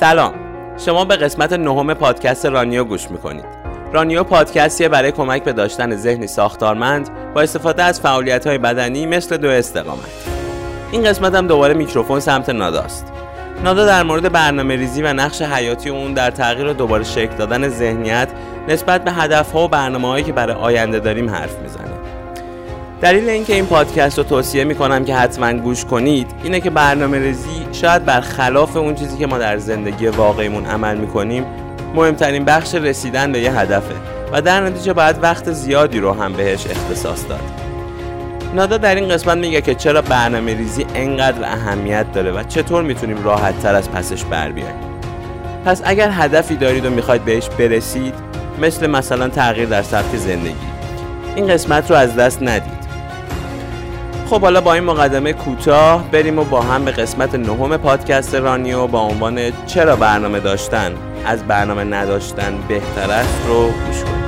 سلام. شما به قسمت نهم پادکست رانیو گوش می‌کنید. رانیو پادکستیه برای کمک به داشتن ذهنی ساختارمند با استفاده از فعالیت های بدنی مثل دو استقامت. این قسمت هم دوباره میکروفون سمت ناداست نادا در مورد برنامه ریزی و نقش حیاتی اون در تغییر و دوباره شکل دادن ذهنیت نسبت به هدفها و برنامه هایی که برای آینده داریم حرف می‌زنه دلیل اینکه این پادکست رو توصیه می‌کنم که حتما گوش کنید اینه که برنامه ریزی شاید برخلاف اون چیزی که ما در زندگی واقعیمون عمل می‌کنیم مهمترین بخش رسیدن به یه هدفه و در نتیجه باید وقت زیادی رو هم بهش اختصاص داد. نادا در این قسمت میگه که چرا برنامه ریزی انقدر اهمیت داره و چطور می‌تونیم راحت تر از پسش بر بیایم پس اگر هدفی دارید و می‌خواید بهش برسید مثل مثلا تغییر در سبک زندگی این قسمت رو از دست ندید. خب حالا با این مقدمه کوتاه بریم و با هم به قسمت نهم پادکست رانیو با عنوان چرا برنامه داشتن؟ از برنامه نداشتن بهتر است رو گوش کنیم.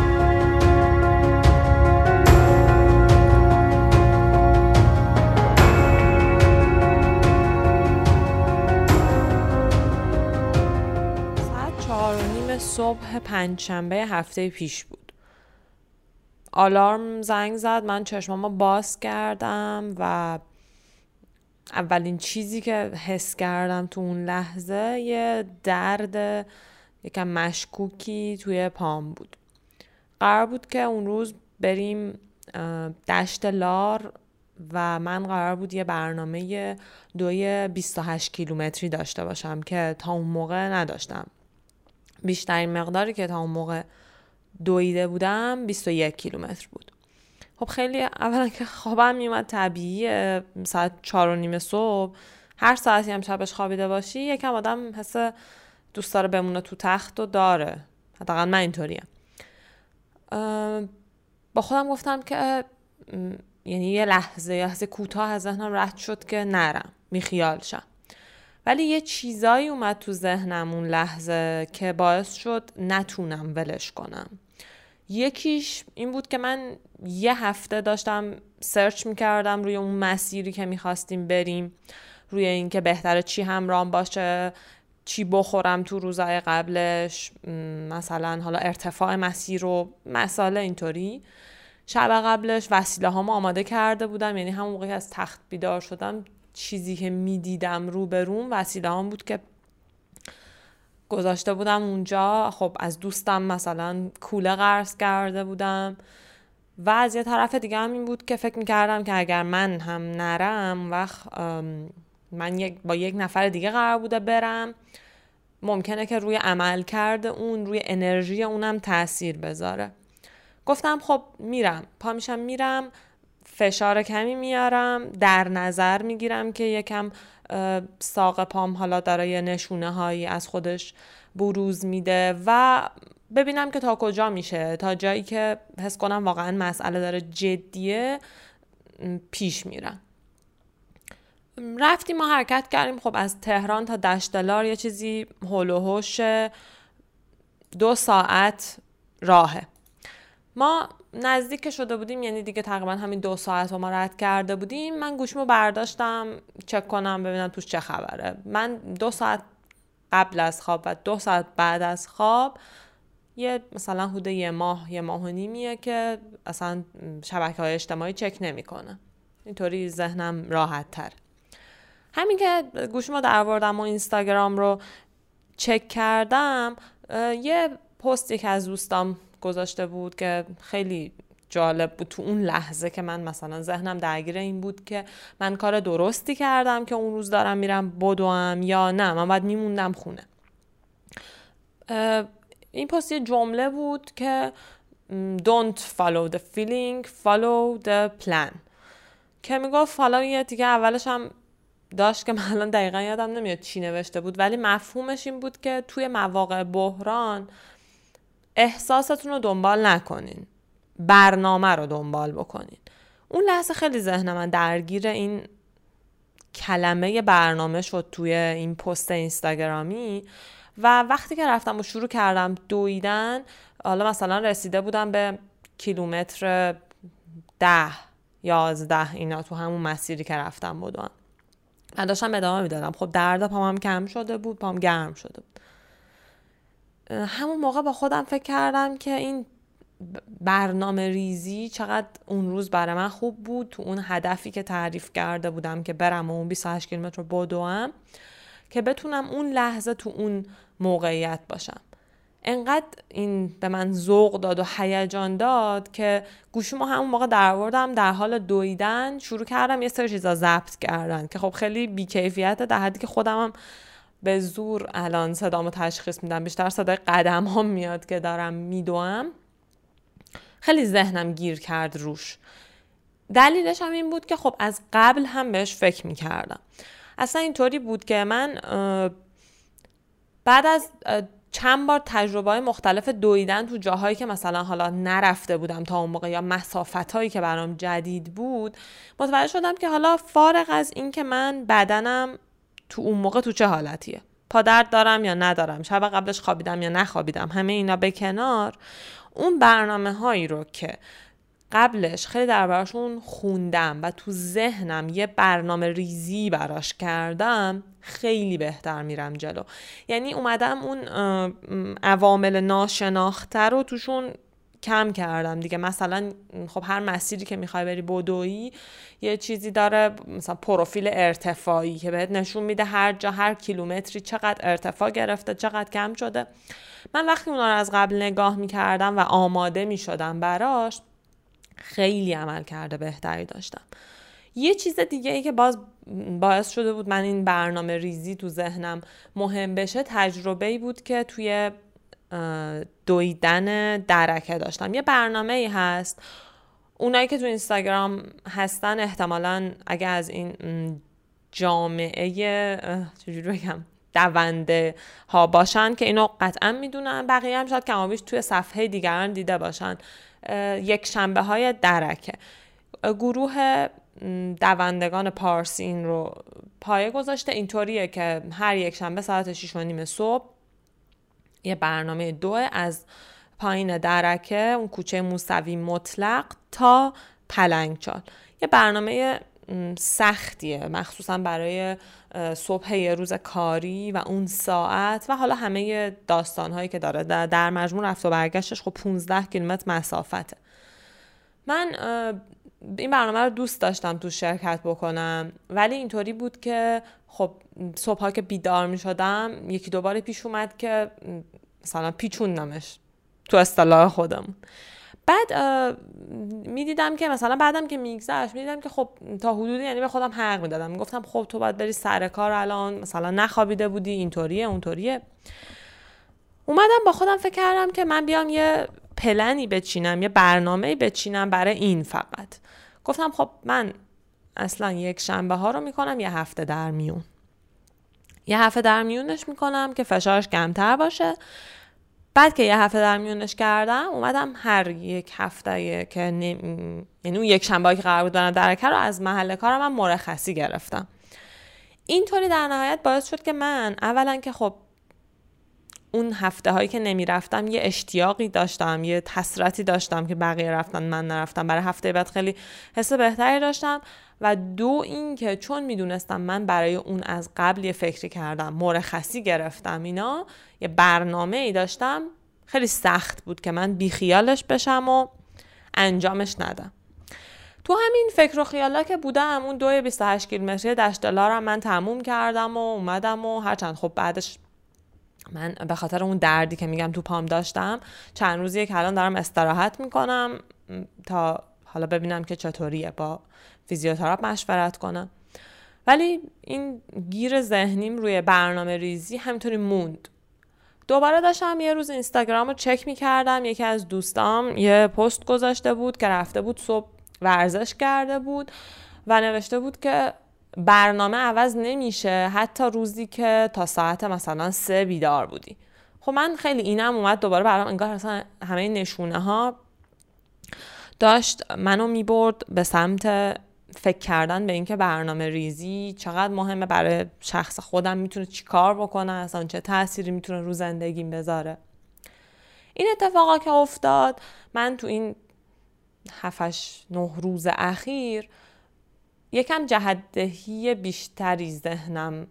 صبح پنجشنبه هفته پیش بود. آلارم زنگ زد من چشمامو باز کردم و اولین چیزی که حس کردم تو اون لحظه یه درد یکم مشکوکی توی پام بود. قرار بود که اون روز بریم دشت لار و من قرار بود یه برنامه دوی 28 کیلومتری داشته باشم که تا اون موقع نداشتم. بیشترین مقداری که تا اون موقع دویده بودم 21 کیلومتر بود. خب خیلی اولا که خوابم میومد طبیعی ساعت چهار و نیم صبح. هر ساعتی هم شبش خوابیده باشی یکم آدم حس دوست داره بمونه تو تخت و داره. حداقل من اینطوریم با خودم گفتم که یعنی یه لحظه یه لحظه کوتاه از ذهنم رد شد که نرم میخیال شم. ولی یه چیزایی اومد تو ذهنم اون لحظه که باعث شد نتونم ولش کنم. یکیش این بود که من یه هفته داشتم سرچ می‌کردم روی اون مسیری که می‌خواستیم بریم روی اینکه بهتره چی همرام باشه چی بخورم تو روزای قبلش مثلا حالا ارتفاع مسیر و مساله اینطوری. شب قبلش وسیله هامو آماده کرده بودم یعنی همون موقعی از تخت بیدار شدم چیزی که می‌دیدم رو به روم وسیله هم بود که گذاشته بودم اونجا. خب از دوستم مثلا کوله قرض کرده بودم. و از یه طرف دیگه هم این بود که فکر می‌کردم که اگر من هم نرم وقت من یک با یک نفر دیگه قرار بوده برم ممکنه که روی عمل کرده اون روی انرژی اونم تاثیر بذاره. گفتم خب میرم. پا میشم میرم. فشار کمی میارم. در نظر می‌گیرم که یکم ساق پام حالا داره نشونه هایی از خودش بروز میده و ببینم که تا کجا میشه. تا جایی که حس کنم واقعا مسئله داره جدیه پیش میرم رفتیم ما حرکت کردیم. خب از تهران تا دشتلار یه چیزی هول دو ساعت راهه. ما نزدیک شده بودیم یعنی دیگه تقریبا همین دو ساعت رو ما رد کرده بودیم. من گوشمو برداشتم چک کنم ببینم توش چه خبره. من دو ساعت قبل از خواب و دو ساعت بعد از خواب یه مثلا حدود یه ماه یه ماه و نیمیه که اصلا شبکه های اجتماعی چک نمی‌کنه. اینطوری ذهنم راحت تر همین که گوشمو در و اینستاگرام رو چک کردم یه پستی که از دوستام گذاشته بود که خیلی جالب بود تو اون لحظه که من مثلا ذهنم درگیر این بود که من کار درستی کردم که اون روز دارم میرم بدوم یا نه من باید میموندم خونه. این پست یه جمله بود که don't follow the feeling follow the plan. که می‌گفت حالا یه دیگه اولش هم داشت که من الان دقیقا یادم نمیاد چی نوشته بود ولی مفهومش این بود که توی مواقع بحران احساستون رو دنبال نکنین. برنامه رو دنبال بکنین. اون لحظه خیلی ذهن من درگیر این کلمه برنامه شد توی این پست اینستاگرامی و وقتی که رفتم و شروع کردم دویدن حالا مثلا رسیده بودم به کیلومتر ده یازده اینا تو همون مسیری که رفتم بودن. من داشتم ادامه می‌دادم. خب درد پام هم کم شده بود پام گرم شده بود. همون موقع با خودم فکر کردم که این برنامه ریزی چقدر اون روز برای من خوب بود. تو اون هدفی که تعریف کرده بودم که برم و اون 28 کیلومتر رو بدوم که بتونم اون لحظه تو اون موقعیت باشم. انقدر این به من ذوق داد و هیجان داد که گوشیمو همون موقع دروردم در حال دویدن شروع کردم یه سری چیزا ضبط کردن که خب خیلی بیکیفیت در حدی که خودم هم به زور الان صدامو تشخیص میدم. بیشتر صدای قدم هم میاد که دارم میدوم. خیلی ذهنم گیر کرد روش. دلیلش هم این بود که خب از قبل هم بهش فکر می‌کردم. اصلا اینطوری بود که من بعد از چند بار تجربه های مختلف دویدن تو جاهایی که مثلا حالا نرفته بودم تا اون موقع یا مسافت هایی که برام جدید بود متوجه شدم که حالا فارغ از این که من بدنم تو اون موقع تو چه حالتیه؟ پادرد دارم یا ندارم؟ شب قبلش خوابیدم یا نخوابیدم؟ همه اینا به کنار. اون برنامه هایی رو که قبلش خیلی دربارشون خوندم و تو ذهنم یه برنامه ریزی براش کردم خیلی بهتر میرم جلو. یعنی اومدم اون عوامل ناشناخته رو توشون کم کردم دیگه. مثلا خب هر مسیری که می‌خوای بری بدویی یه چیزی داره مثلا پروفیل ارتفاعی که بهت نشون میده هر جا هر کیلومتری چقدر ارتفاع گرفته چقدر کم شده. من وقتی اونا رو از قبل نگاه می‌کردم و آماده می‌شدم براش خیلی عمل کرده بهتری داشتم. یه چیز دیگه ای که باز باعث شده بود من این برنامه ریزی تو ذهنم مهم بشه تجربه ای بود که توی دویدن درکه داشتم. یه برنامه ای هست. اونایی که تو اینستاگرام هستن احتمالا اگه از این جامعه چجوری بگم دونده ها باشن که اینو قطعا می‌دونن. بقیه هم شاید کمابیش توی صفحه دیگران دیده باشن. یک شنبه های درکه. گروه دوندگان پارسی این رو پایه گذاشته. اینطوریه که هر یک شنبه ساعت 6 و نیم صبح یه برنامه دو از پایین درکه اون کوچه موسوی مطلق تا پلنگچال. یه برنامه سختیه مخصوصا برای صبح یه روز کاری و اون ساعت و حالا همه داستان هایی که داره. در مجموع رفت و برگشتش خب 15 کیلومتر مسافته. من این برنامه رو دوست داشتم تو شرکت بکنم ولی اینطوری بود که خب صبح که بیدار می شدم یکی دوباره پیش اومد که مثلا پیچوندمش تو اصطلاح خودم بعد می‌دیدم که مثلا بعدم که میگذشت می‌دیدم که خب تا حدودی یعنی به خودم حق می‌دادم. می‌گفتم خب تو باید بری سر کار الان مثلا نخوابیده بودی اینطوریه اونطوریه. اومدم با خودم فکر کردم که من بیام یه پلنی بچینم یه برنامه بچینم برای این فقط. گفتم خب من اصلا یک شنبه ها رو می‌کنم یه هفته در میون. یه هفته در میونش می‌کنم که فشارش کمتر باشه. بعد که یه هفته در میونش کردم اومدم هر یک هفته که یعنی اون یک شنبه که قرار بود برم درکه رو از محل کارم من مرخصی گرفتم. اینطوری در نهایت باعث شد که من اولا که خب اون هفته هایی که نمی‌رفتم یه اشتیاقی داشتم یه تسرتی داشتم که بقیه رفتن من نرفتم. برای هفته بعد خیلی حس بهتری داشتم و دو این که چون می‌دونستم من برای اون از قبل یه فکری کردم مرخصی گرفتم اینا یه برنامه ای داشتم خیلی سخت بود که من بیخیالش بشم و انجامش ندم. تو همین فکر و خیالا که بودم اون دوی 28 کیلومتری دشتلارم من تموم کردم و اومدم و هرچند خب بعدش من به خاطر اون دردی که میگم تو پام داشتم چند روزیه که الان دارم استراحت می‌کنم تا حالا ببینم که چطوریه با فیزیوتراپ مشورت کنم. ولی این گیر ذهنیم روی برنامه ریزی همینطوری موند. دوباره داشتم یه روز اینستاگرام رو چک می‌کردم یکی از دوستام یه پست گذاشته بود که رفته بود صبح ورزش کرده بود و نوشته بود که برنامه عوض نمیشه حتی روزی که تا ساعت مثلا سه بیدار بودی. خب من خیلی اینم اومد دوباره برام انگار اصلا همه نشونه ها داشت منو می‌برد به سمت فکر کردن به اینکه برنامه ریزی چقدر مهمه برای شخص خودم می‌تونه چیکار بکنه اصلا چه تأثیری می‌تونه رو زندگیم بذاره. این اتفاقا که افتاد من تو این 7 نه روز اخیر یکم جهدهی بیشتری ذهنم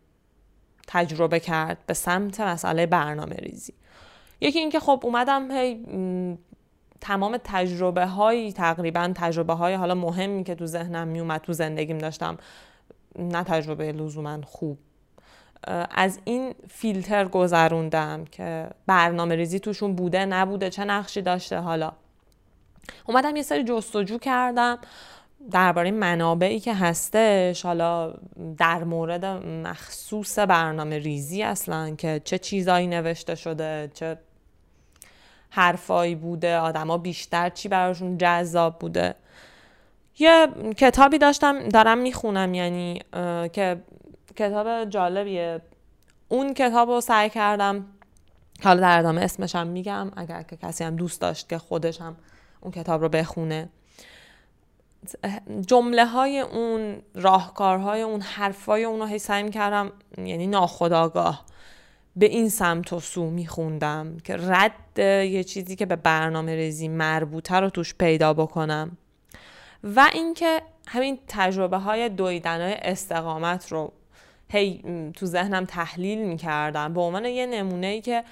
تجربه کرد به سمت مسئله برنامه ریزی. یکی اینکه خب اومدم هی تمام تجربه هایی تقریبا تجربه های حالا مهمی که تو ذهنم میومد تو زندگیم داشتم نه تجربه لزوما خوب. از این فیلتر گذروندم که برنامه ریزی توشون بوده نبوده چه نقشی داشته حالا. اومدم یه سری جستجو کردم. درباره منابعی که هستش حالا در مورد مخصوص برنامه ریزی اصلا که چه چیزایی نوشته شده چه حرفایی بوده آدما بیشتر چی براشون جذاب بوده. یه کتابی داشتم دارم می‌خونم یعنی که کتاب جالبیه. اون کتاب رو سعی کردم حالا در ادامه اسمش هم میگم اگر که کسی هم دوست داشت که خودش هم اون کتاب رو بخونه. جمله های اون راهکارهای اون حرفای اون رو سعی کردم یعنی ناخداگاه به این سمت و سو میخوندم که رد یه چیزی که به برنامه ریزی مربوطه رو توش پیدا بکنم. و اینکه همین تجربه های دویدن های استقامت رو هی تو ذهنم تحلیل می‌کردم. به عنوان یه نمونه ای که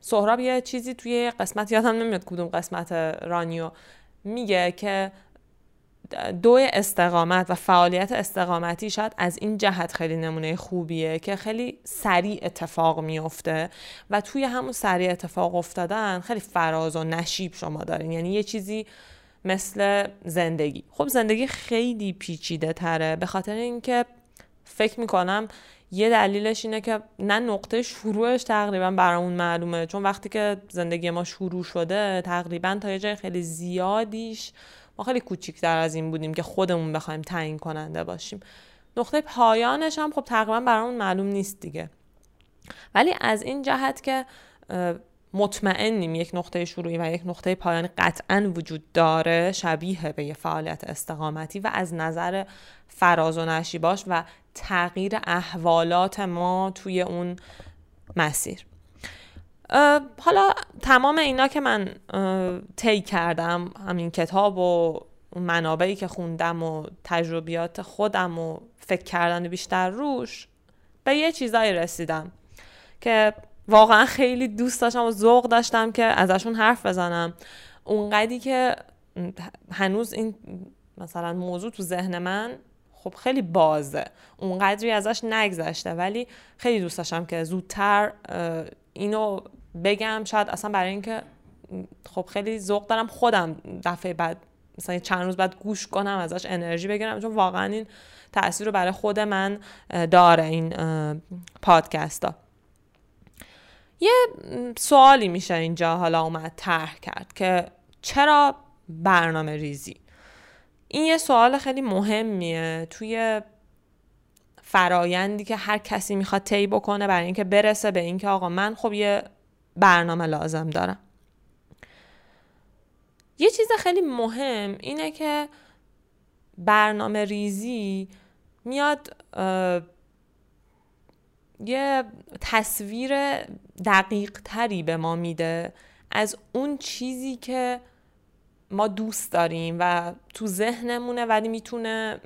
سهراب یه چیزی توی قسمت یادم نمیاد کدوم قسمت رانیو میگه که دو استقامت و فعالیت استقامتی شاید از این جهت خیلی نمونه خوبیه که خیلی سریع اتفاق میفته و توی همون سریع اتفاق افتادن خیلی فراز و نشیب شما دارین. یعنی یه چیزی مثل زندگی. خب زندگی خیلی پیچیده تره. به خاطر اینکه فکر می‌کنم یه دلیلش اینه که نه نقطه شروعش تقریبا برامون معلومه. چون وقتی که زندگی ما شروع شده تقریبا تا یه جای خیلی زیادیش ما خیلی کوچیکتر از این بودیم که خودمون بخوایم تعیین کننده باشیم. نقطه پایانش هم خب تقریبا برامون معلوم نیست دیگه. ولی از این جهت که مطمئنیم یک نقطه شروعی و یک نقطه پایانی قطعا وجود داره شبیه به یه فعالیت استقامتی و از نظر فراز و نشیباش و تغییر احوالات ما توی اون مسیر. حالا تمام اینا که من طی کردم همین کتاب و منابعی که خوندم و تجربیات خودم و فکر کردن بیشتر روش به یه چیزایی رسیدم که واقعا خیلی دوست داشتم و ذوق داشتم که ازشون حرف بزنم. اونقدی که هنوز این مثلا موضوع تو ذهن من خب خیلی بازه. اونقدری ازش نگذشته ولی خیلی دوست داشتم که زودتر اینو بگم. شاید اصلا برای اینکه خب خیلی ذوق دارم خودم دفعه بعد مثلا چند روز بعد گوش کنم ازش انرژی بگیرم. چون واقعا این تاثیر رو برای خود من داره این پادکست ها یه سوالی میشه اینجا حالا اومد طرح کرد که چرا برنامه ریزی؟ این یه سوال خیلی مهمیه توی فرایندی که هر کسی می‌خواد طی بکنه برای اینکه برسه به اینکه آقا من خب یه برنامه لازم دارم. یه چیز خیلی مهم اینه که برنامه ریزی میاد یه تصویر دقیق تری به ما میده از اون چیزی که ما دوست داریم و تو ذهنمونه ولی می‌تونه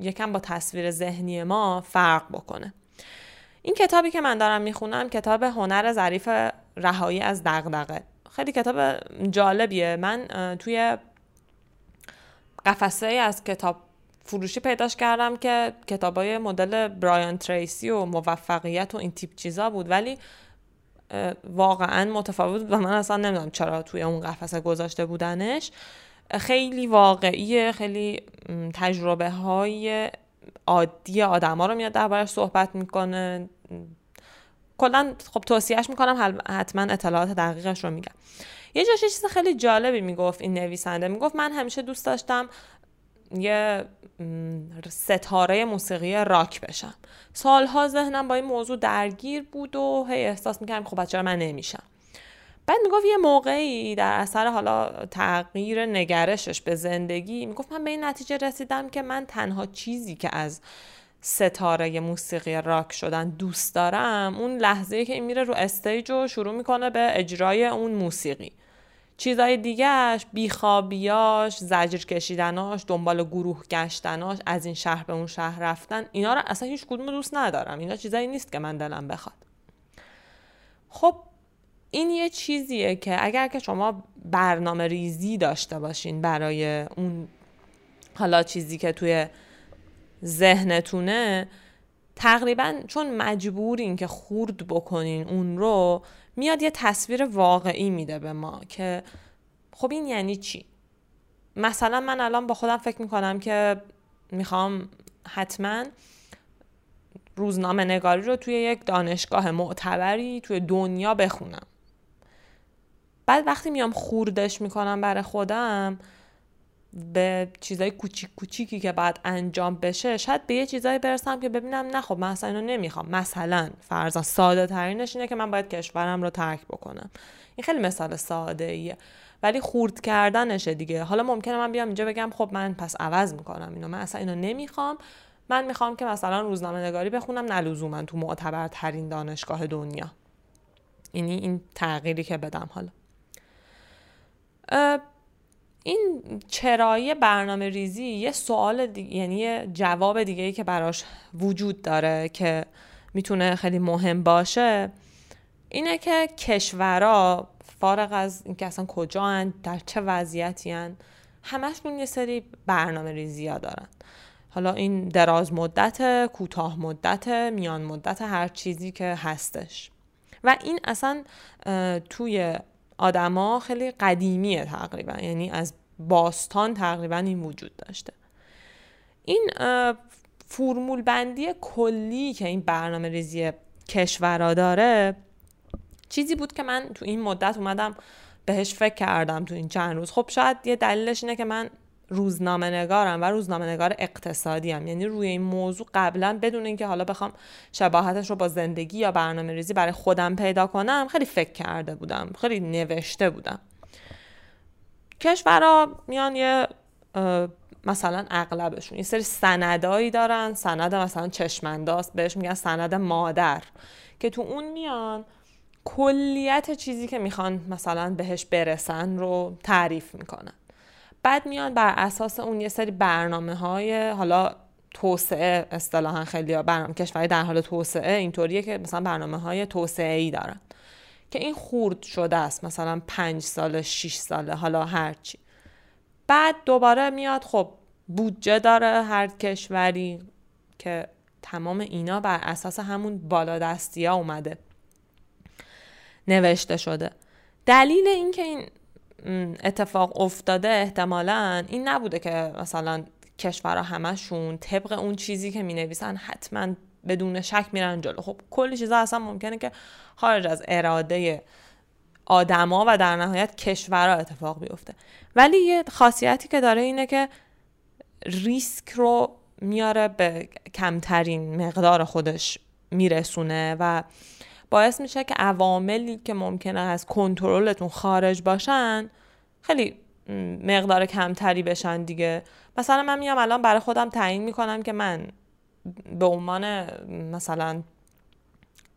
یکم با تصویر ذهنی ما فرق بکنه. این کتابی که من دارم می‌خونم کتاب هنر ظریف رهایی از دغدغه. خیلی کتاب جالبیه. من توی قفسه از کتاب فروشی پیداش کردم که کتابای مدل برایان تریسی و موفقیت و این تیپ چیزا بود. ولی واقعا متفاوت و من اصلا نمی‌دونم چرا توی اون قفسه گذاشته بودنش. خیلی واقعیه خیلی تجربه های عادی آدما رو میاد دربارش صحبت می‌کنه. کلا خب توصیهش می‌کنم حتما اطلاعات دقیقش رو میگم. یه جاش چیز خیلی جالبی می‌گفت این نویسنده. می‌گفت من همیشه دوست داشتم یه ستاره موسیقی راک بشم سالها ذهنم با این موضوع درگیر بود و هی احساس می‌کردم خب چرا من نمیشم. بعد می‌گفت یه موقعی در اثر حالا تغییر نگرشش به زندگی می‌گفت من به این نتیجه رسیدم که من تنها چیزی که از ستاره موسیقی راک شدن دوست دارم اون لحظه که این میره رو استیج و شروع می‌کنه به اجرای اون موسیقی. چیزای دیگهش بیخوابیاش زجر کشیدناش دنبال گروه گشتناش از این شهر به اون شهر رفتن اینا رو اصلا هیچ کدوم دوست ندارم. اینا چیزایی نیست که من دلم بخواد. خب این یه چیزیه که اگر که شما برنامه ریزی داشته باشین برای اون حالا چیزی که توی ذهنتونه تقریبا چون مجبورین که خورد بکنین اون رو میاد یه تصویر واقعی میده به ما که خب این یعنی چی؟ مثلا من الان با خودم فکر می‌کنم که می‌خوام حتما روزنامه نگاری رو توی یک دانشگاه معتبری توی دنیا بخونم. بعد وقتی میام خوردش می‌کنم برای خودم به چیزای کوچیک کوچیکی که باید انجام بشه شاید به یه چیزایی برسم که ببینم نه خب من اصلا اینو نمی‌خوام. مثلا فرضا ساده ترینش اینه که من باید کشورم رو ترک بکنم. این خیلی مثال ساده ایه ولی خورد کردنشه دیگه. حالا ممکنه من بیام اینجا بگم خب من پس عوض می‌کنم اینو. من اصلا اینو نمی‌خوام. من می‌خوام که مثلا روزنامه نگاری بخونم نلزوما تو معتبرترین دانشگاه دنیا. یعنی این تغییری که بدم حالا. این چرایی برنامه ریزی یه سوال دیگه یعنی یه جواب دیگه ای که براش وجود داره که می‌تونه خیلی مهم باشه اینه که کشورها فارغ از اینکه اصلا کجا هن، در چه وضعیتی هن، همشون یه سری برنامه ریزی ها دارن. حالا این دراز مدت، کوتاه مدت، میان مدت هر چیزی که هستش. و این اصلا توی آدما خیلی قدیمیه تقریبا. یعنی از باستان تقریبا این وجود داشته. این فرمول بندی کلی که این برنامه ریزی کشورا داره چیزی بود که من تو این مدت اومدم بهش فکر کردم تو این چند روز. خب شاید یه دلیلش اینه که من روزنامه نگارم و روزنامه نگار اقتصادی هم. یعنی روی این موضوع قبلا بدون اینکه حالا بخوام شباهتش رو با زندگی یا برنامه ریزی برای خودم پیدا کنم خیلی فکر کرده بودم خیلی نوشته بودم کشورها میان یه مثلا اغلبشون یه سری سندایی دارن سند مثلا چشمنداز بهش میگن سند مادر که تو اون میان کلیت چیزی که می‌خوان مثلا بهش برسن رو تعریف می‌کنن بعد میان بر اساس اون یه سری برنامه های حالا توسعه اصطلاحا خیلی ها برنامه کشوری در حال توسعه اینطوریه که مثلا برنامه های توسعه ای دارن. که این خورد شده است مثلا پنج سال شیش ساله حالا هرچی بعد دوباره میاد خب بودجه داره هر کشوری که تمام اینا بر اساس همون بالادستی ها اومده نوشته شده. دلیل اینکه این اتفاق افتاده احتمالا این نبوده که مثلا کشورها همشون طبق اون چیزی که می نویسن حتما بدون شک میرن جلو. خب کلی چیزا اصلا ممکنه که خارج از اراده آدما و در نهایت کشورها اتفاق بیفته. ولی یه خاصیتی که داره اینه که ریسک رو میاره به کمترین مقدار خودش میرسونه و باعث میشه که عواملی که ممکنه از کنترلتون خارج باشن خیلی مقدار کمتری بشن دیگه. مثلا من میام الان برای خودم تعیین می‌کنم که من به عنوان مثلا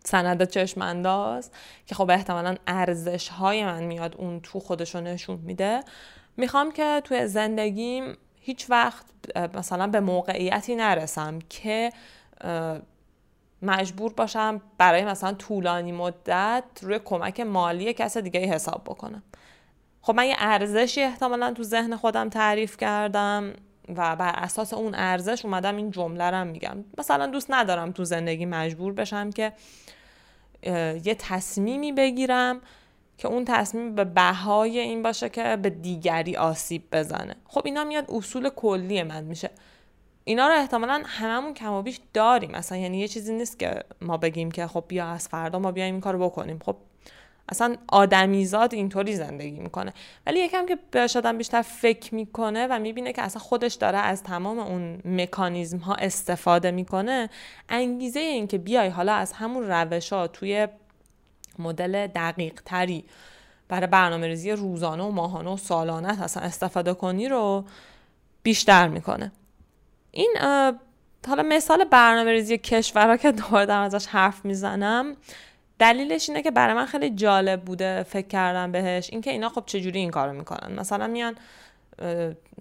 سند چشم انداز که خب احتمالا ارزش های من میاد اون تو خودشو نشون میده می‌خوام که توی زندگیم هیچ وقت مثلا به موقعیتی نرسم که مجبور باشم برای مثلا طولانی مدت روی کمک مالی کس دیگه حساب بکنم. خب من یه ارزشی احتمالا تو ذهن خودم تعریف کردم و بر اساس اون ارزش اومدم این جمله رو میگم. مثلا دوست ندارم تو زندگی مجبور بشم که یه تصمیمی بگیرم که اون تصمیم به بهای این باشه که به دیگری آسیب بزنه. خب اینا میاد اصول کلی من میشه. اینا رو احتمالا هممون کم و بیش داریم. مثلا یعنی یه چیزی نیست که ما بگیم که خب بیا از فردا ما بیایم این کارو بکنیم. خب اصلا آدمیزاد اینطوری زندگی می‌کنه. ولی یکم که بهش آدم بیشتر فکر می‌کنه و می‌بینه که اصلا خودش داره از تمام اون مکانیزم ها استفاده می‌کنه انگیزه این که بیای حالا از همون روش ها توی مدل دقیق تری برای برنامه ریزی روزانه و ماهانه و سالانه اصلا استفاده کنی رو بیشتر می‌کنه. این حالا مثال برنامه ریزی کشورها که دوباره ازش حرف می‌زنم دلیلش اینه که برای من خیلی جالب بوده فکر کردم بهش. اینکه اینا خب چجوری این کارو می‌کنن؟ مثلا میان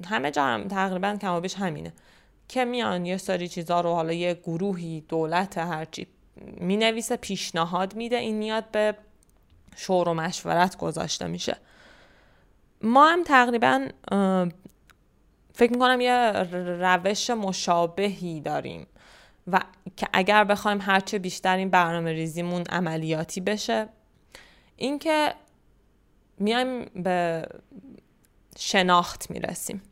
همه جا هم تقریبا کمابیش همینه. که میان یه سری چیزا رو حالا یه گروهی دولت هرچی می نویسه پیشنهاد میده این میاد به شور و مشورت گذاشته میشه. ما هم تقریبا فکر می‌کنم یه روش مشابهی داریم و که اگر بخوایم هرچه بیشتر این برنامه ریزیمون عملیاتی بشه اینکه میایم به شناخت می‌رسیم.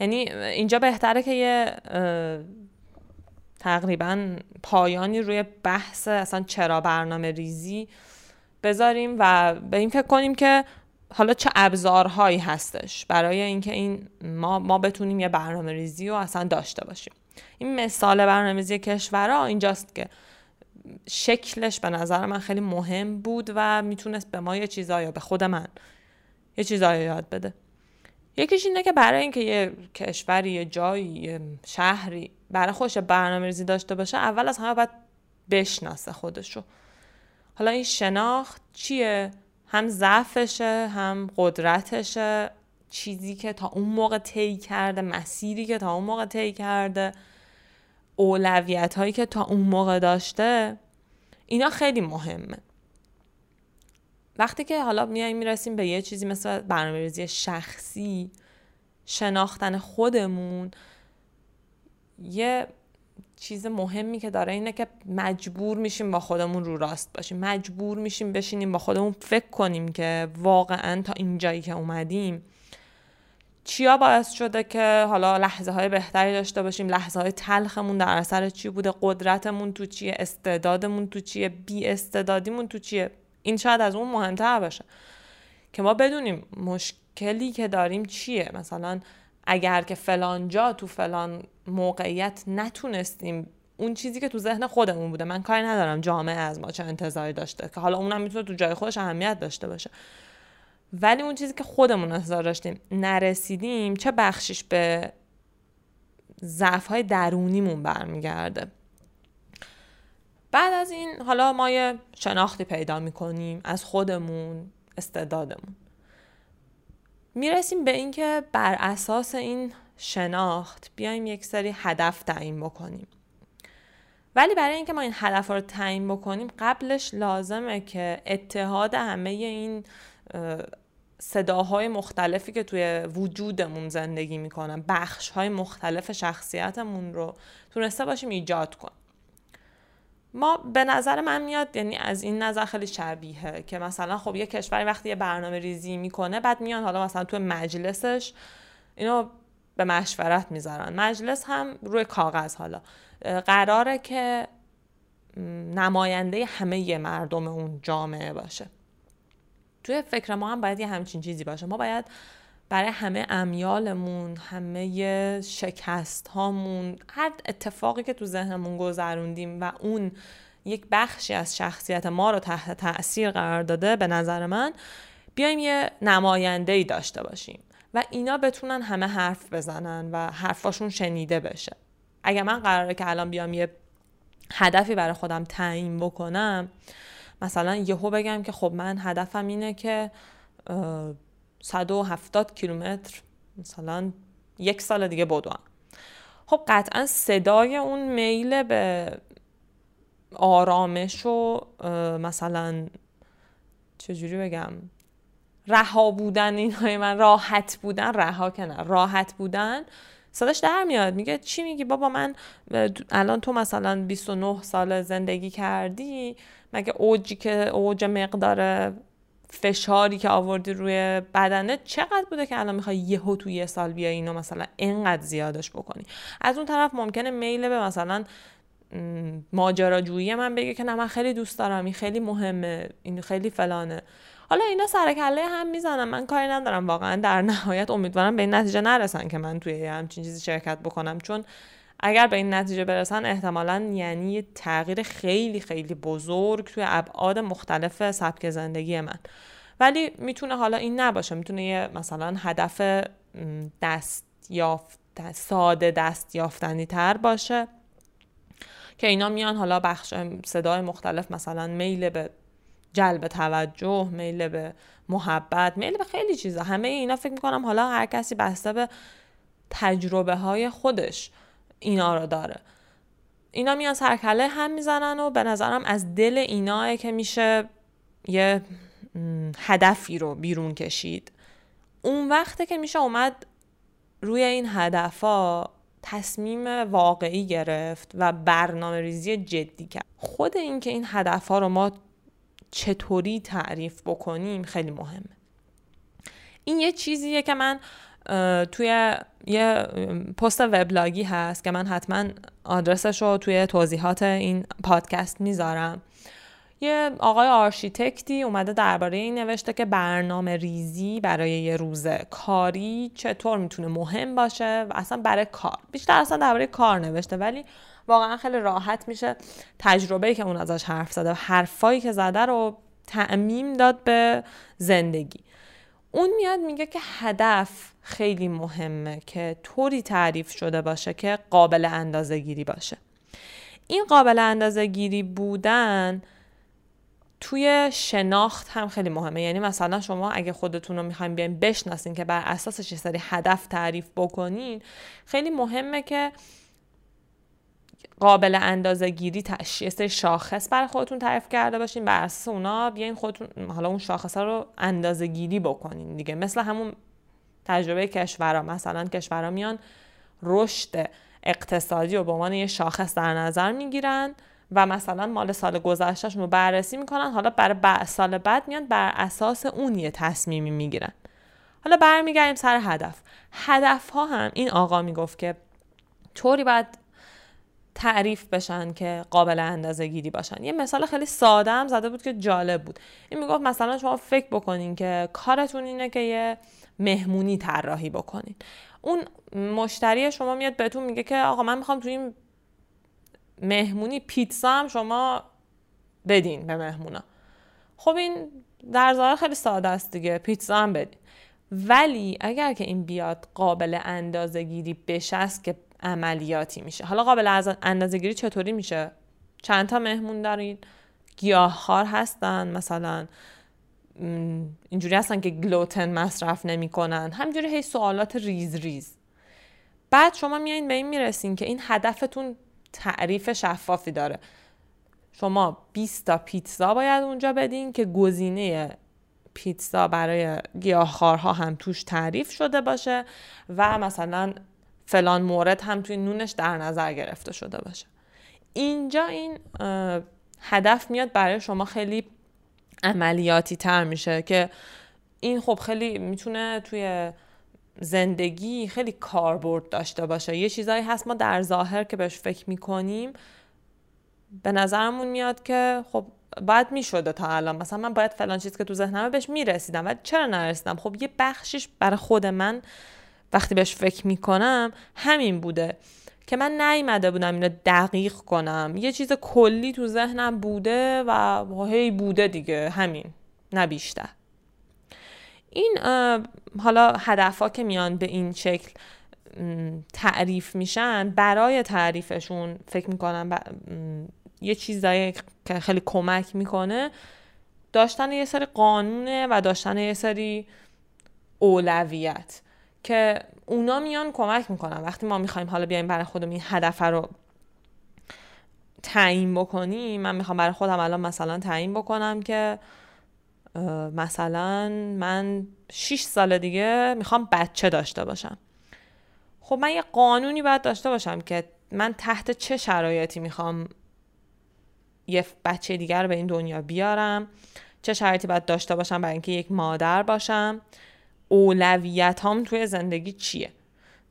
یعنی اینجا بهتره که یه تقریبا پایانی روی بحث اصلا چرا برنامه ریزی بذاریم و به این فکر کنیم که حالا چه ابزارهایی هستش برای اینکه این ما ما بتونیم یه برنامه ریزی رو اصلا داشته باشیم. این مثال برنامه ریزی کشورها اینجاست که شکلش به نظر من خیلی مهم بود و می‌تونست به ما یه چیزایی به خود من یه چیزایی یاد بده. یکیش اینه که برای اینکه یه کشوری یه جایی یه شهری برای خوش برنامه ریزی داشته باشه اول از همه باید بشناسه خودشو حالا این شناخت چیه؟ هم ضعفشه هم قدرتشه. چیزی که تا اون موقع طی کرده مسیری که تا اون موقع طی کرده اولویت هایی که تا اون موقع داشته اینا خیلی مهمه. وقتی که حالا میایم می‌رسیم به یه چیزی مثل برنامه‌ریزی شخصی شناختن خودمون یه چیز مهمی که داره اینه که مجبور میشیم با خودمون رو راست باشیم. مجبور میشیم بشینیم با خودمون فکر کنیم که واقعا تا اینجایی که اومدیم چیا باعث شده که حالا لحظه های بهتری داشته باشیم لحظه های تلخمون در اثر چی بوده قدرتمون تو چیه استعدادمون تو چیه بی استعدادیمون تو چیه؟ این شاید از اون مهمتر باشه. که ما بدونیم مشکلی که داریم چیه؟ مثلا اگر که فلان جا تو فلان موقعیت نتونستیم اون چیزی که تو ذهن خودمون بوده. من کاری ندارم جامعه از ما چه انتظاری داشته که حالا اونم می‌تونه تو جای خودش اهمیت داشته باشه. ولی اون چیزی که خودمون انتظار داشتیم نرسیدیم چه بخشش به ضعف های درونیمون برمیگرده. بعد از این حالا ما یه شناختی پیدا می‌کنیم از خودمون استعدادمون. می‌رسیم به اینکه بر اساس این شناخت بیایم یک سری هدف تعیین بکنیم. ولی برای اینکه ما این هدف رو تعیین بکنیم قبلش لازمه که اتحاد همه این صداهای مختلفی که توی وجودمون زندگی می‌کنن بخش های مختلف شخصیتمون رو تونسته باشیم ایجاد کنیم. ما به نظر من میاد یعنی از این نظر خیلی شبیه که مثلا خب یه کشوری وقتی یه برنامه ریزی می‌کنه بعد میان حالا مثلا تو مجلسش اینو به مشورت می‌ذارن. مجلس هم روی کاغذ حالا. قراره که نماینده همه مردم اون جامعه باشه. توی فکر ما هم باید یه همچین چیزی باشه. ما باید برای همه امیالمون همه شکست هامون هر اتفاقی که تو ذهنمون گذروندیم و اون یک بخشی از شخصیت ما رو تحت تاثیر قرار داده به نظر من بیایم یه نماینده ای داشته باشیم و اینا بتونن همه حرف بزنن و حرفاشون شنیده بشه. اگر من قراره که الان بیام یه هدفی برای خودم تعیین بکنم مثلا یهو بگم که خب من هدفم اینه که 170 کیلومتر مثلا یک سال دیگه بدوم خب قطعا صدای اون میل به آرامش و مثلا چجوری بگم رها بودن اینهای من راحت بودن رها که راحت بودن صداش در میاد. میگه چی میگی؟ بابا من الان تو مثلا 29 سال زندگی کردی مگه اوجی که اوج مقدار فشاری که آوردی روی بدنه چقدر بوده که الان می‌خوای یهو تو یه سال بیای اینو مثلا اینقدر زیادش بکنی؟ از اون طرف ممکنه میل به مثلا ماجراجویی من بگه که نه من خیلی دوست دارم این خیلی مهمه این خیلی فلانه. حالا اینا سر کله هم می‌زنم من کاری ندارم واقعا در نهایت امیدوارم به این نتیجه نرسن که من توی همچین چیزی شرکت بکنم. چون اگر به این نتیجه برسن احتمالا یعنی تغییر خیلی خیلی بزرگ توی ابعاد مختلف سبک زندگی من. ولی می‌تونه حالا این نباشه. می‌تونه یه مثلا هدف دست یافت ساده دست یافتنی تر باشه که اینا میان حالا بخش صدای مختلف مثلا میل به جلب توجه میل به محبت میل به خیلی چیزا. همه اینا فکر می‌کنم حالا هر کسی بسته به تجربه های خودش. اینا رو داره. اینا میان سرکله هم می‌زنن و به نظرم از دل ایناه که میشه یه هدفی رو بیرون کشید. اون وقته که میشه اومد روی این هدفا تصمیم واقعی گرفت و برنامه ریزی جدی کرد. خود اینکه این هدفها رو ما چطوری تعریف بکنیم خیلی مهمه. این یه چیزیه که من توی یه پست وبلاگی هست که من حتما آدرسش رو توی توضیحات این پادکست می‌ذارم. یه آقای آرشیتکتی اومده درباره این نوشته که برنامه ریزی برای یه روز کاری چطور می‌تونه مهم باشه و اصلا برای کار. بیشتر اصلا درباره کار نوشته ولی واقعا خیلی راحت میشه تجربه که اون ازش حرف زده و حرفایی که زده رو تعمیم داد به زندگی. اون میاد میگه که هدف خیلی مهمه که طوری تعریف شده باشه که قابل اندازه گیری باشه. این قابل اندازه گیری بودن توی شناخت هم خیلی مهمه. یعنی مثلا شما اگه خودتون رو می‌خوایم بیاین بشناسین که بر اساسش یه سری هدف تعریف بکنین خیلی مهمه که قابل اندازه گیری تشخیص شاخص برای خودتون تعریف کرده باشین. بر اساس اونا بیاین خودتون حالا اون شاخص رو اندازه گیری بکنین دیگه. مثل همون تجربه کشورها مثلا کشورها میان رشد اقتصادی رو به عنوان یه شاخص در نظر می‌گیرن و مثلا مال سال گذشتهشون رو بررسی می‌کنن. حالا برای سال بعد میان بر اساس اون یه تصمیمی می‌گیرن. حالا برمیگردیم سر هدف. هدف ها هم این آقا می‌گفت که طوری باید تعریف بشن که قابل اندازه گیری باشن. یه مثال خیلی ساده هم زده بود که جالب بود. این می‌گفت مثلا شما فکر بکنین که کارتون اینه که یه مهمونی طراحی بکنین. اون مشتری شما میاد بهتون میگه که آقا من می‌خوام تو این مهمونی پیتزا هم شما بدین به مهمونا. خب این در ظاهر خیلی ساده است دیگه پیتزا هم بدین. ولی اگر که این بیاد قابل اندازه گیری بشه که عملیاتی میشه. حالا قابل اندازه گیری چطوری میشه؟ چند تا مهمون دارین؟ گیاهخوار هستن مثلا اینجوری هستن که گلوتن مصرف نمی‌کنن. همینجوری هی سوالات ریز ریز. بعد شما میایین به این می‌رسین که این هدفتون تعریف شفافی داره. شما 20 تا پیتزا باید اونجا بدین که گزینه پیتزا برای گیاهخوارها هم توش تعریف شده باشه و مثلا فلان مورد هم توی نونش در نظر گرفته شده باشه. اینجا این هدف میاد برای شما خیلی عملیاتی تر میشه که این خب خیلی می‌تونه توی زندگی خیلی کاربرد داشته باشه. یه چیزایی هست ما در ظاهر که بهش فکر می‌کنیم به نظرمون میاد که خب باید می‌شده تا الان. مثلا من باید فلان چیز که تو ذهنمه بهش می‌رسیدم ولی چرا نرسیدم؟ خب یه بخشیش برای خود من وقتی بهش فکر می‌کنم همین بوده که من نیمده بودم اینو دقیق کنم. یه چیز کلی تو ذهنم بوده و هی بوده دیگه. همین نه بیشتر. این حالا هدفها که میان به این شکل تعریف میشن برای تعریفشون فکر می‌کنم یه چیزایی که خیلی کمک می‌کنه داشتن یه سری قانونه و داشتن یه سری اولویت. که اونا میان کمک می‌کنن. وقتی ما می‌خوایم حالا بیایم برای خودمون این هدف رو تعیین بکنیم من می‌خوام برای خودم الان مثلا تعیین بکنم که مثلا من 6 سال دیگه می‌خوام بچه داشته باشم. خب من یه قانونی باید داشته باشم که من تحت چه شرایطی می‌خوام یه بچه دیگر رو به این دنیا بیارم؟ چه شرایطی باید داشته باشم برای اینکه یک مادر باشم؟ اولویت هم توی زندگی چیه؟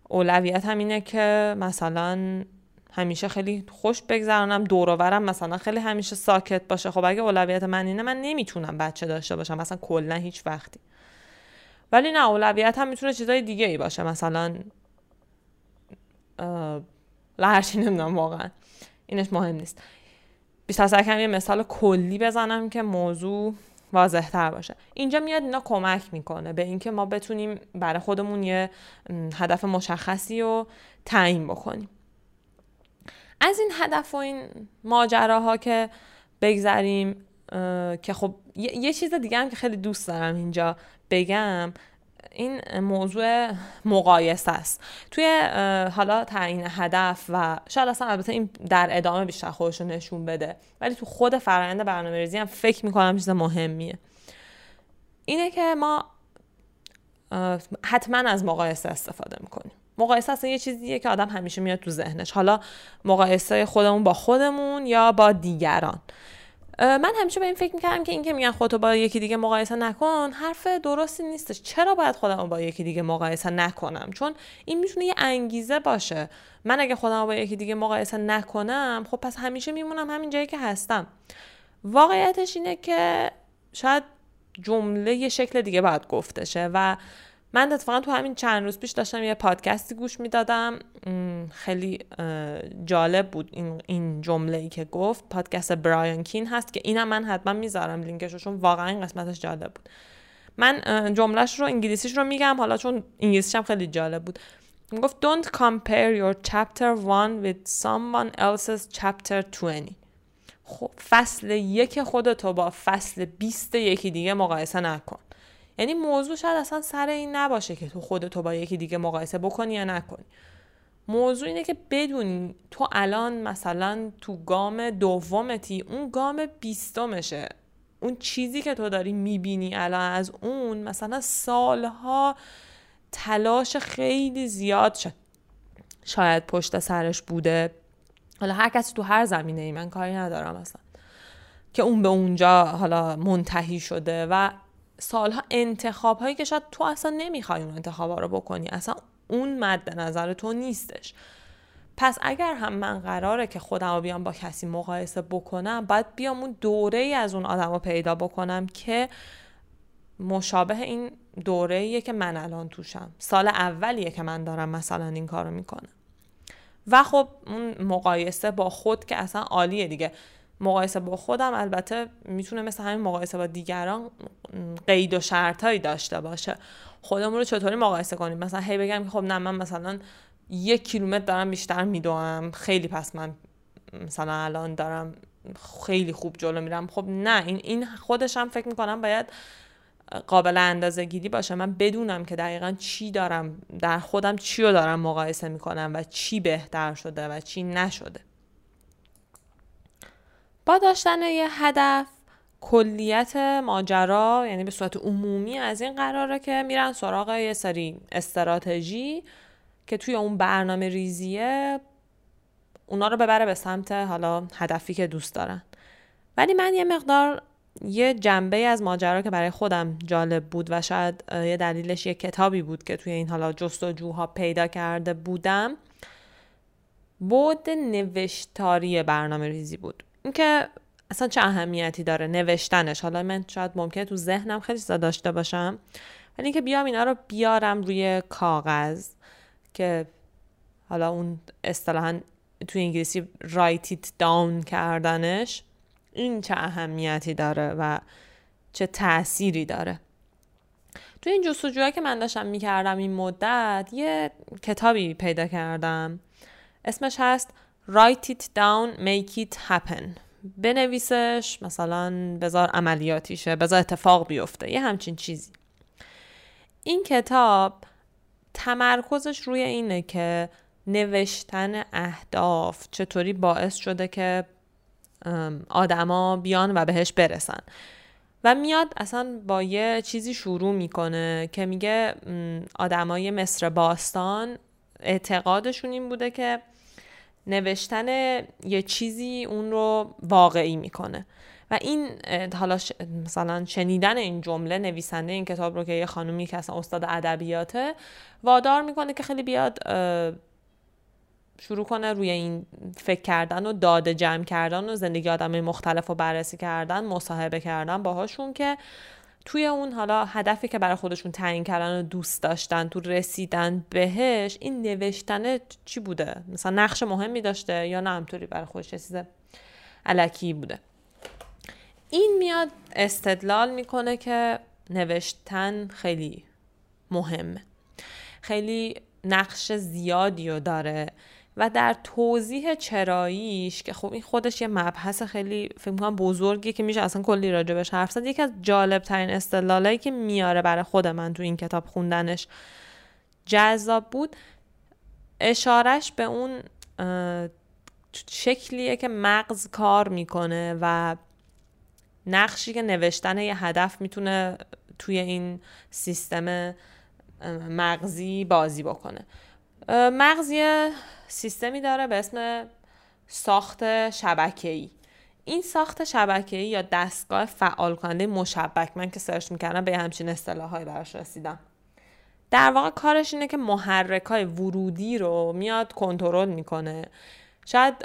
اولویت هم اینه که مثلا همیشه خیلی خوش بگذرانم دورورم مثلا خیلی همیشه ساکت باشه. خب اگه اولویت من اینه من نمی‌تونم بچه داشته باشم مثلا کلا هیچ وقتی. ولی نه اولویت هم می‌تونه چیزای دیگه ای باشه. مثلا هرچی نمی‌دونم واقعا. اینش مهم نیست. بیشتر سعی یه مثال کلی بزنم که موضوع واضح تر باشه. اینجا میاد اینا کمک می‌کنه به اینکه ما بتونیم برای خودمون یه هدف مشخصی رو تعیین بکنیم. از این هدف و این ماجراها که بگذریم که خب یه چیز دیگه هم که خیلی دوست دارم اینجا بگم این موضوع مقایسه است. توی حالا تعیین هدف و شاید اصلا البته این در ادامه بیشتر خودش رو نشون بده ولی تو خود فرآیند برنامه ریزی هم فکر می‌کنم چیز مهمیه. اینه که ما حتما از مقایسه استفاده می‌کنیم. مقایسه اصلا یه چیزیه که آدم همیشه میاد تو ذهنش. حالا مقایسه خودمون با خودمون یا با دیگران. من همیشه به این فکر می‌کردم که اینکه میگن خودتو با یکی دیگه مقایسه نکن حرف درستی نیستش. چرا باید خودم با یکی دیگه مقایسه نکنم؟ چون این می‌تونه یه انگیزه باشه. من اگه خودم با یکی دیگه مقایسه نکنم خب پس همیشه میمونم همین جایی که هستم. واقعیتش اینه که شاید جمله یه شکل دیگه باید گفته شه و من اتفاقا تو همین چند روز پیش داشتم یه پادکستی گوش می‌دادم. خیلی جالب بود این, این جمله ای که گفت. پادکست برایان کین هست که اینم من حتما می‌ذارم لینکش چون واقعا این قسمتش جالب بود. من جملهش رو انگلیسیش رو میگم. حالا چون انگلیسیش هم خیلی جالب بود. گفت don't compare your chapter 1 with someone else's chapter 20 خب فصل یک خودتو با فصل 20 یکی دیگه مقایسه نکن. یعنی موضوع شاید اصلا سر این نباشه که تو خودتو با یکی دیگه مقایسه بکنی یا نکنی. موضوع اینه که بدونی تو الان مثلا تو گام دومتی اون گام بیستمشه. اون چیزی که تو داری می‌بینی الان از اون مثلا سالها تلاش خیلی زیاد شد شاید پشت سرش بوده. حالا هر کسی تو هر زمینه ای من کاری ندارم اصلا. که اون به اونجا حالا منتهی شده و سالها انتخاب هایی که شاید تو اصلا نمی‌خوای اون انتخاب رو بکنی اصلا اون مد نظر تو نیستش. پس اگر هم من قراره که خودم بیام با کسی مقایسه بکنم باید بیام اون دوره ای از اون آدم رو پیدا بکنم که مشابه این دوره ایه که من الان توشم. سال اولیه که من دارم مثلا این کارو می‌کنم. و خب اون مقایسه با خود که اصلا عالیه دیگه. مقایسه با خودم البته می‌تونه مثل همین مقایسه با دیگران قید و شرطهایی داشته باشه. خودمون رو چطوری مقایسه کنیم؟ مثلا هی بگم که خب نه من مثلا یک کیلومتر دارم بیشتر میدوم. خیلی پس من مثلا الان دارم خیلی خوب جلو میرم. خب نه این این خودش هم فکر می‌کنم باید قابل اندازه گیری باشه. من بدونم که دقیقا چی دارم در خودم چی رو دارم مقایسه می‌کنم و چی بهتر شده و چی نشده. با داشتن یه هدف کلیت ماجرا یعنی به صورت عمومی از این قراره که میرن سراغ یه سری استراتژی که توی اون برنامه ریزیه اونا رو ببره به سمت حالا هدفی که دوست دارن. ولی من یه مقدار یه جنبه از ماجرا که برای خودم جالب بود و شاید یه دلیلش یه کتابی بود که توی این حالا جستجوها پیدا کرده بودم بود نوشتاری برنامه ریزی بود. اینکه اصلا چه اهمیتی داره نوشتنش. حالا من شاید ممکنه تو ذهنم خیلی چیزا داشته باشم ولی اینکه بیام اینا رو بیارم روی کاغذ که حالا اون اصطلاحا تو انگلیسی write it down کردنش این چه اهمیتی داره و چه تأثیری داره. تو این جستجوها که من داشتم می‌کردم این مدت یه کتابی پیدا کردم. اسمش هست write it down make it happen. بنویسش مثلا بذار عملیاتیشه بذار اتفاق بیفته یه همچین چیزی. این کتاب تمرکزش روی اینه که نوشتن اهداف چطوری باعث شده که آدما بیان و بهش برسن. و میاد اصلا با یه چیزی شروع می‌کنه که میگه آدمای مصر باستان اعتقادشون این بوده که نوشتن یه چیزی اون رو واقعی می‌کنه. و این حالا مثلا شنیدن این جمله نویسنده این کتاب رو که یه خانومی که اصلا استاد ادبیاته وادار می‌کنه که خیلی بیاد شروع کنه روی این فکر کردن و داده جمع کردن و زندگی آدم مختلف رو بررسی کردن مصاحبه کردن باهاشون که توی اون حالا هدفی که برای خودشون تعیین کردن و دوست داشتن تو رسیدن بهش این نوشتن چی بوده؟ مثلا نقش مهمی داشته یا نه؟ همطوری برای خودش چیز علکی بوده. این میاد استدلال می‌کنه که نوشتن خیلی مهمه. خیلی نقش زیادی رو داره. و در توضیح چراییش که خب این خودش یه مبحث خیلی فکر می‌کنم بزرگی که میشه اصلا کلی راجبش حرف زد. یکی از جالب ترین استدلالایی که میاره برای خود من تو این کتاب خوندنش جذاب بود. اشارش به اون شکلیه که مغز کار می‌کنه و نقشی که نوشتن یه هدف می‌تونه توی این سیستم مغزی بازی بکنه. مغز یه سیستمی داره به اسم ساخت ای این ساخت ای یا دستگاه فعال کننده مشبک من که سرچ می‌کردم به همچین اصطلاحایی براش رسیدم. در واقع کارش اینه که محرک های ورودی رو میاد کنترل می‌کنه. شاید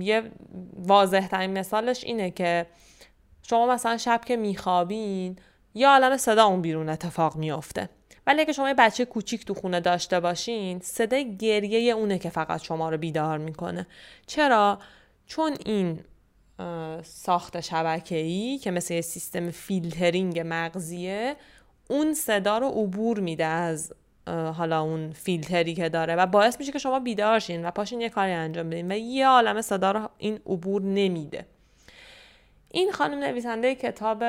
یه واضح ترین مثالش اینه که شما مثلا شب که میخوابین یا عالم صدا اون بیرون اتفاق میافته. ولی اگه شما یه بچه کوچیک تو خونه داشته باشین صدای گریه اونه که فقط شما رو بیدار می‌کنه. چرا؟ چون این ساخت شبکه‌ای که مثل یه سیستم فیلترینگ مغزیه اون صدا رو عبور میده از حالا اون فیلتری که داره و باعث میشه که شما بیدار شین و پاشین یه کاری انجام بدین و یه عالم صدا رو این عبور نمیده. این خانم نویسنده کتاب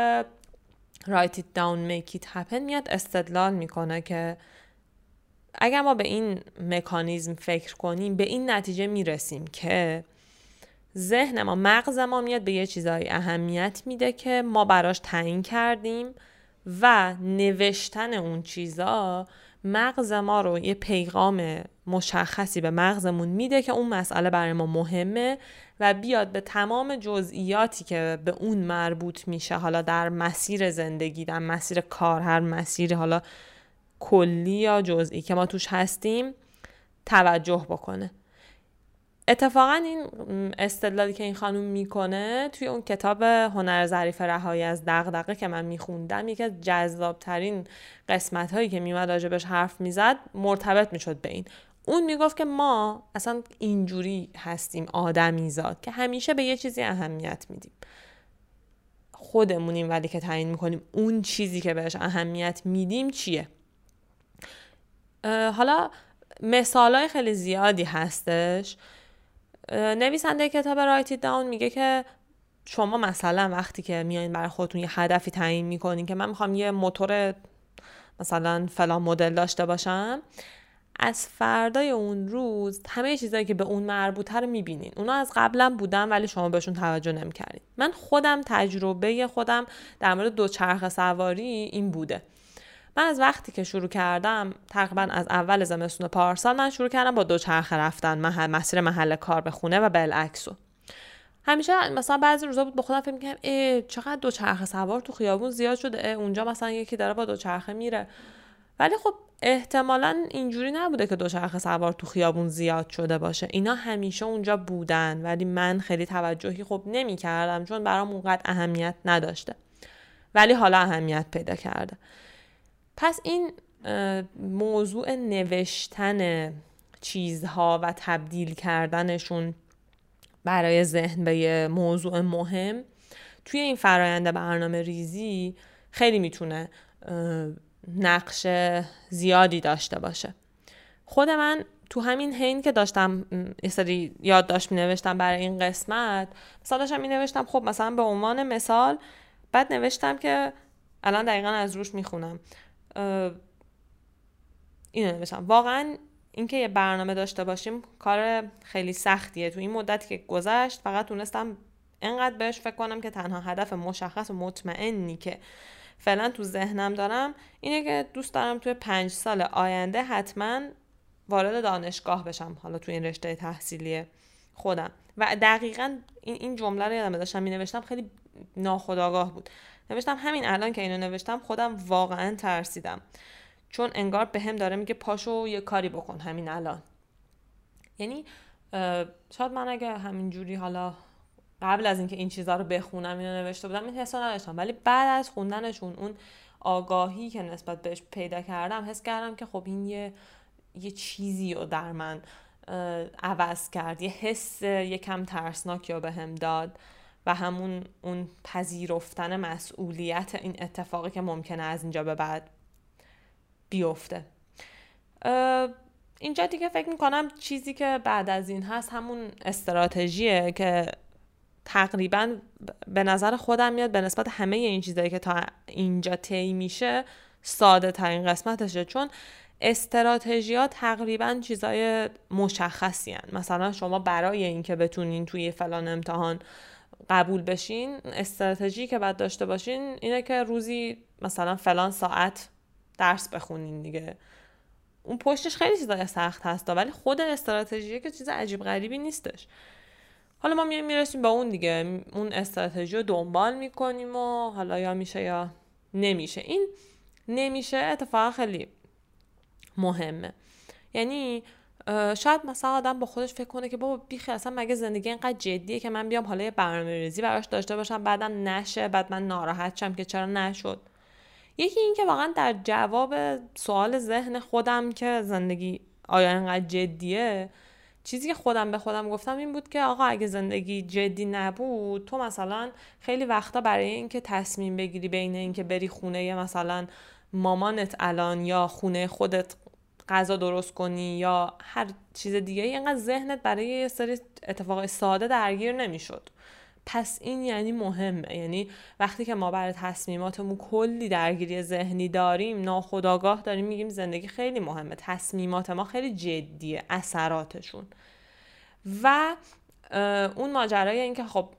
write it down make it happen. میاد استدلال می‌کنه که اگر ما به این مکانیزم فکر کنیم به این نتیجه می‌رسیم که ذهن ما مغز ما میاد به یه چیزایی اهمیت میده که ما براش تعیین کردیم و نوشتن اون چیزا مغز ما رو یه پیغام مشخصی به مغزمون میده که اون مسئله برای ما مهمه و بیاد به تمام جزئیاتی که به اون مربوط میشه حالا در مسیر زندگی در مسیر کار هر مسیر حالا کلی یا جزئی که ما توش هستیم توجه بکنه. اتفاقا این استدلالی که این خانوم می‌کنه توی اون کتاب هنر ظریف رهایی از دغدغه که من میخوندم یکی از جذابترین قسمت هایی که میومد راجبش حرف می‌زد مرتبط می‌شد به این. اون می‌گفت که ما اصلا اینجوری هستیم آدمی زاد که همیشه به یه چیزی اهمیت میدیم. خودمونیم ولی که تعیین می‌کنیم اون چیزی که بهش اهمیت میدیم چیه؟ حالا مثال های خیلی زیادی هستش. نویسنده کتاب رایتی داون میگه که شما مثلا وقتی که میایین برای خودتون یه هدفی تعیین می‌کنین که من می‌خوام یه موتور مثلا فلان مدل داشته باشم از فردای اون روز همه چیزایی که به اون مربوطه رو می‌بینین. اونا از قبلا بودن ولی شما بهشون توجه نمی‌کردین. من خودم تجربه خودم در مورد دوچرخه سواری این بوده. من از وقتی که شروع کردم تقریبا از اول زمستون پارسال من شروع کردم با دوچرخه رفتن محل مسیر محل کار به خونه و بالعکس همیشه مثلا بعضی روزا بود با خودم فکر می‌کردم چقدر دوچرخه سوار تو خیابون زیاد شده اونجا مثلا یکی داره با دوچرخه میره. ولی خب احتمالا اینجوری نبوده که دوچرخه سوار تو خیابون زیاد شده باشه. اینا همیشه اونجا بودن ولی من خیلی توجهی خب نمی کردم چون برام اونقدر اهمیت نداشته. ولی حالا اهمیت پیدا کرده. پس این موضوع نوشتن چیزها و تبدیل کردنشون برای ذهن به یه موضوع مهم توی این فرایند برنامه ریزی خیلی می‌تونه نقش زیادی داشته باشه. خود من تو همین حین که داشتم یه سری یادداشت می نوشتم برای این قسمت مثلا داشتم می نوشتم خب مثلا به عنوان مثال بعد نوشتم که الان دقیقا از روش می‌خونم. اینو نوشتم. واقعا اینکه یه برنامه داشته باشیم کار خیلی سختیه. تو این مدتی که گذشت فقط تونستم انقدر بهش فکر کنم که تنها هدف مشخص و مطمئنی که فعلا تو ذهنم دارم اینه که دوست دارم توی پنج سال آینده حتما وارد دانشگاه بشم. حالا توی این رشته تحصیلی خودم. و دقیقا این این جمله رو یادم داشتم می نوشتم خیلی ناخداگاه بود. نوشتم همین الان که اینو نوشتم خودم واقعا ترسیدم. چون انگار به هم داره میگه پاشو یه کاری بکن همین الان. یعنی شاید من اگه همین جوری حالا قبل از اینکه این چیزها رو بخونم اینو نوشته بودم این حسا نداشتم. ولی بعد از خوندنشون اون آگاهی که نسبت بهش پیدا کردم حس کردم که خب این یه یه چیزی رو در من عوض کرد. یه حس یکم ترسناکی رو به هم داد. و همون اون پذیرفتن مسئولیت این اتفاقی که ممکنه از اینجا به بعد بیفته اینجا دیگه فکر می‌کنم چیزی که بعد از این هست همون استراتژیه که تقریبا به نظر خودم میاد به نسبت همه این چیزایی که تا اینجا طی میشه ساده ترین قسمتشه چون استراتژی ها تقریبا چیزای مشخصی هن. مثلا شما برای اینکه بتونین توی فلان امتحان قبول بشین استراتژی که باید داشته باشین اینه که روزی مثلا فلان ساعت درس بخونین دیگه. اون پشتش خیلی چیزای سخت هست ولی خود استراتژی که چیز عجیب غریبی نیستش. حالا ما میایم می‌رسیم با اون دیگه. اون استراتژی رو دنبال می‌کنیم و حالا یا میشه یا نمیشه. این نمیشه اتفاقا خیلی مهمه. یعنی شاید مثلا آدم با خودش فکر کنه که بابا بیخی اصلا مگه زندگی اینقدر جدیه که من بیام حالا یه برنامه ریزی براش داشته باشم بعدم نشه بعد من ناراحت شم که چرا نشد؟ یکی این که واقعا در جواب سوال ذهن خودم که زندگی آیا اینقدر جدیه چیزی که خودم به خودم گفتم این بود که آقا اگه زندگی جدی نبود تو مثلا خیلی وقتا برای اینکه تصمیم بگیری بین اینکه بری خونه مثلا مامانت الان یا خونه خودت غذا درست کنی یا هر چیز دیگه اینقدر ذهنت برای یه سری اتفاق ساده درگیر نمی‌شد. پس این یعنی مهمه. یعنی وقتی که ما برای تصمیماتمون کلی درگیری ذهنی داریم ناخداگاه داریم میگیم زندگی خیلی مهمه. تصمیمات ما خیلی جدیه اثراتشون. و اون ماجرای اینکه خب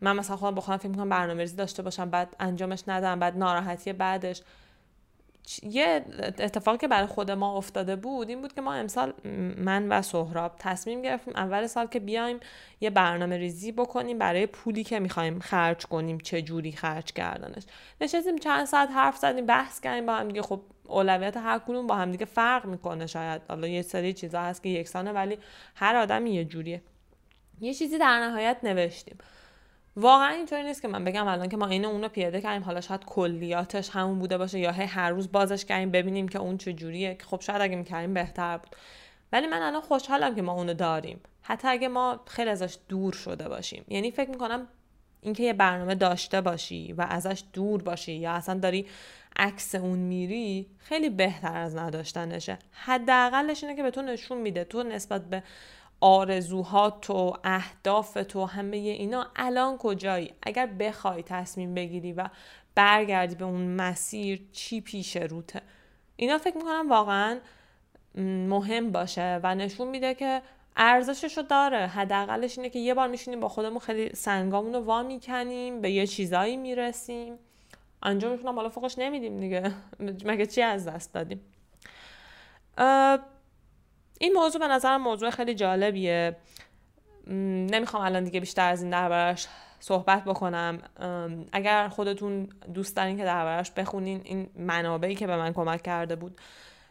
من مثلا خودم بخوام فکر می‌کنم برنامه ریزی داشته باشم بعد انجامش ندم بعد ناراحتی بعدش. یه اتفاقی که برای خود ما افتاده بود این بود که ما امسال من و سهراب تصمیم گرفتیم اول سال که بیایم یه برنامه ریزی بکنیم برای پولی که می‌خوایم خرج کنیم چه جوری خرج کردنش. نشستیم چند ساعت حرف زدیم بحث کردیم با هم دیگه. خب اولویت هر کدوم با هم دیگه فرق می‌کنه شاید. حالا یه سری چیزا هست که یکسانه ولی هر آدمی یه جوریه. یه چیزی در نهایت نوشتیم. واقعا اینطوری نیست که من بگم الان که ما این اون پیاده کردیم. حالا شاید کلیاتش همون بوده باشه یا هر روز بازش کردیم ببینیم که اون چجوریه. خب شاید اگه می‌کردیم بهتر بود. ولی من الان خوشحالم که ما اونو داریم. حتی اگه ما خیلی ازش دور شده باشیم. یعنی فکر می‌کنم اینکه یه برنامه داشته باشی و ازش دور باشی یا اصلا داری عکس اون میری خیلی بهتر از نداشتنشه. حداقلش اینه که به تو نشون میده. تو نسبت به آرزوهات و اهداف تو همه اینا الان کجایی؟ اگر بخوای تصمیم بگیری و برگردی به اون مسیر چی پیش روته اینا فکر می‌کنم واقعا مهم باشه و نشون میده که ارزشش رو داره. حداقلش اینه که یه بار میشینیم با خودمون خیلی سنگامون رو وا می‌کنیم به یه چیزایی می‌رسیم. انجامشون هم حالا فوقش نمیدیم دیگه. مگه چی از دست دادیم؟ این موضوع به نظر موضوع خیلی جالبیه. نمی‌خوام الان دیگه بیشتر از این دربارش صحبت بکنم. اگر خودتون دوست دارین که دربارش بخونین این منابعی که به من کمک کرده بود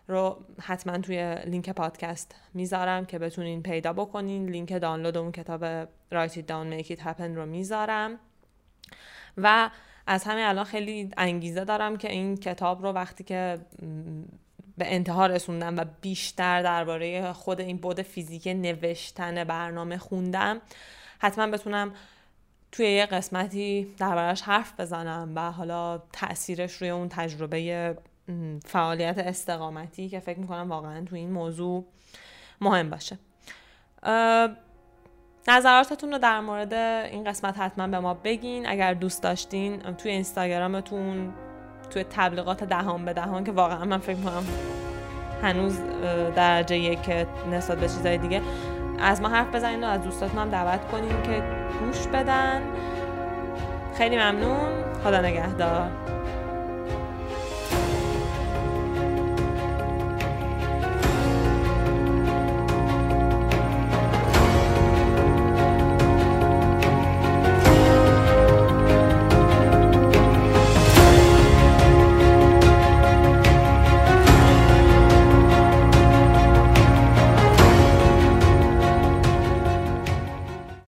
رو حتما توی لینک پادکست می‌ذارم که بتونین پیدا بکنین. لینک دانلود اون کتاب Write It Down Make It Happen رو می‌ذارم. و از همه الان خیلی انگیزه دارم که این کتاب رو وقتی که به انتها رسوندم و بیشتر درباره خود این بود فیزیک نوشتن برنامه خوندم. حتما بتونم توی یه قسمتی دربارش حرف بزنم و حالا تاثیرش روی اون تجربه فعالیت استقامتی که فکر می‌کنم واقعا توی این موضوع مهم باشه. نظراتتون رو در مورد این قسمت حتما به ما بگین. اگر دوست داشتین توی اینستاگرامتون توی تبلیغات دهان به دهان که واقعا من فکر کنم هنوز درجه یک نسبت به چیزای دیگه از ما حرف بزنین و از دوستاتون هم دعوت کنیم که گوش بدن. خیلی ممنون. خدا نگهدار.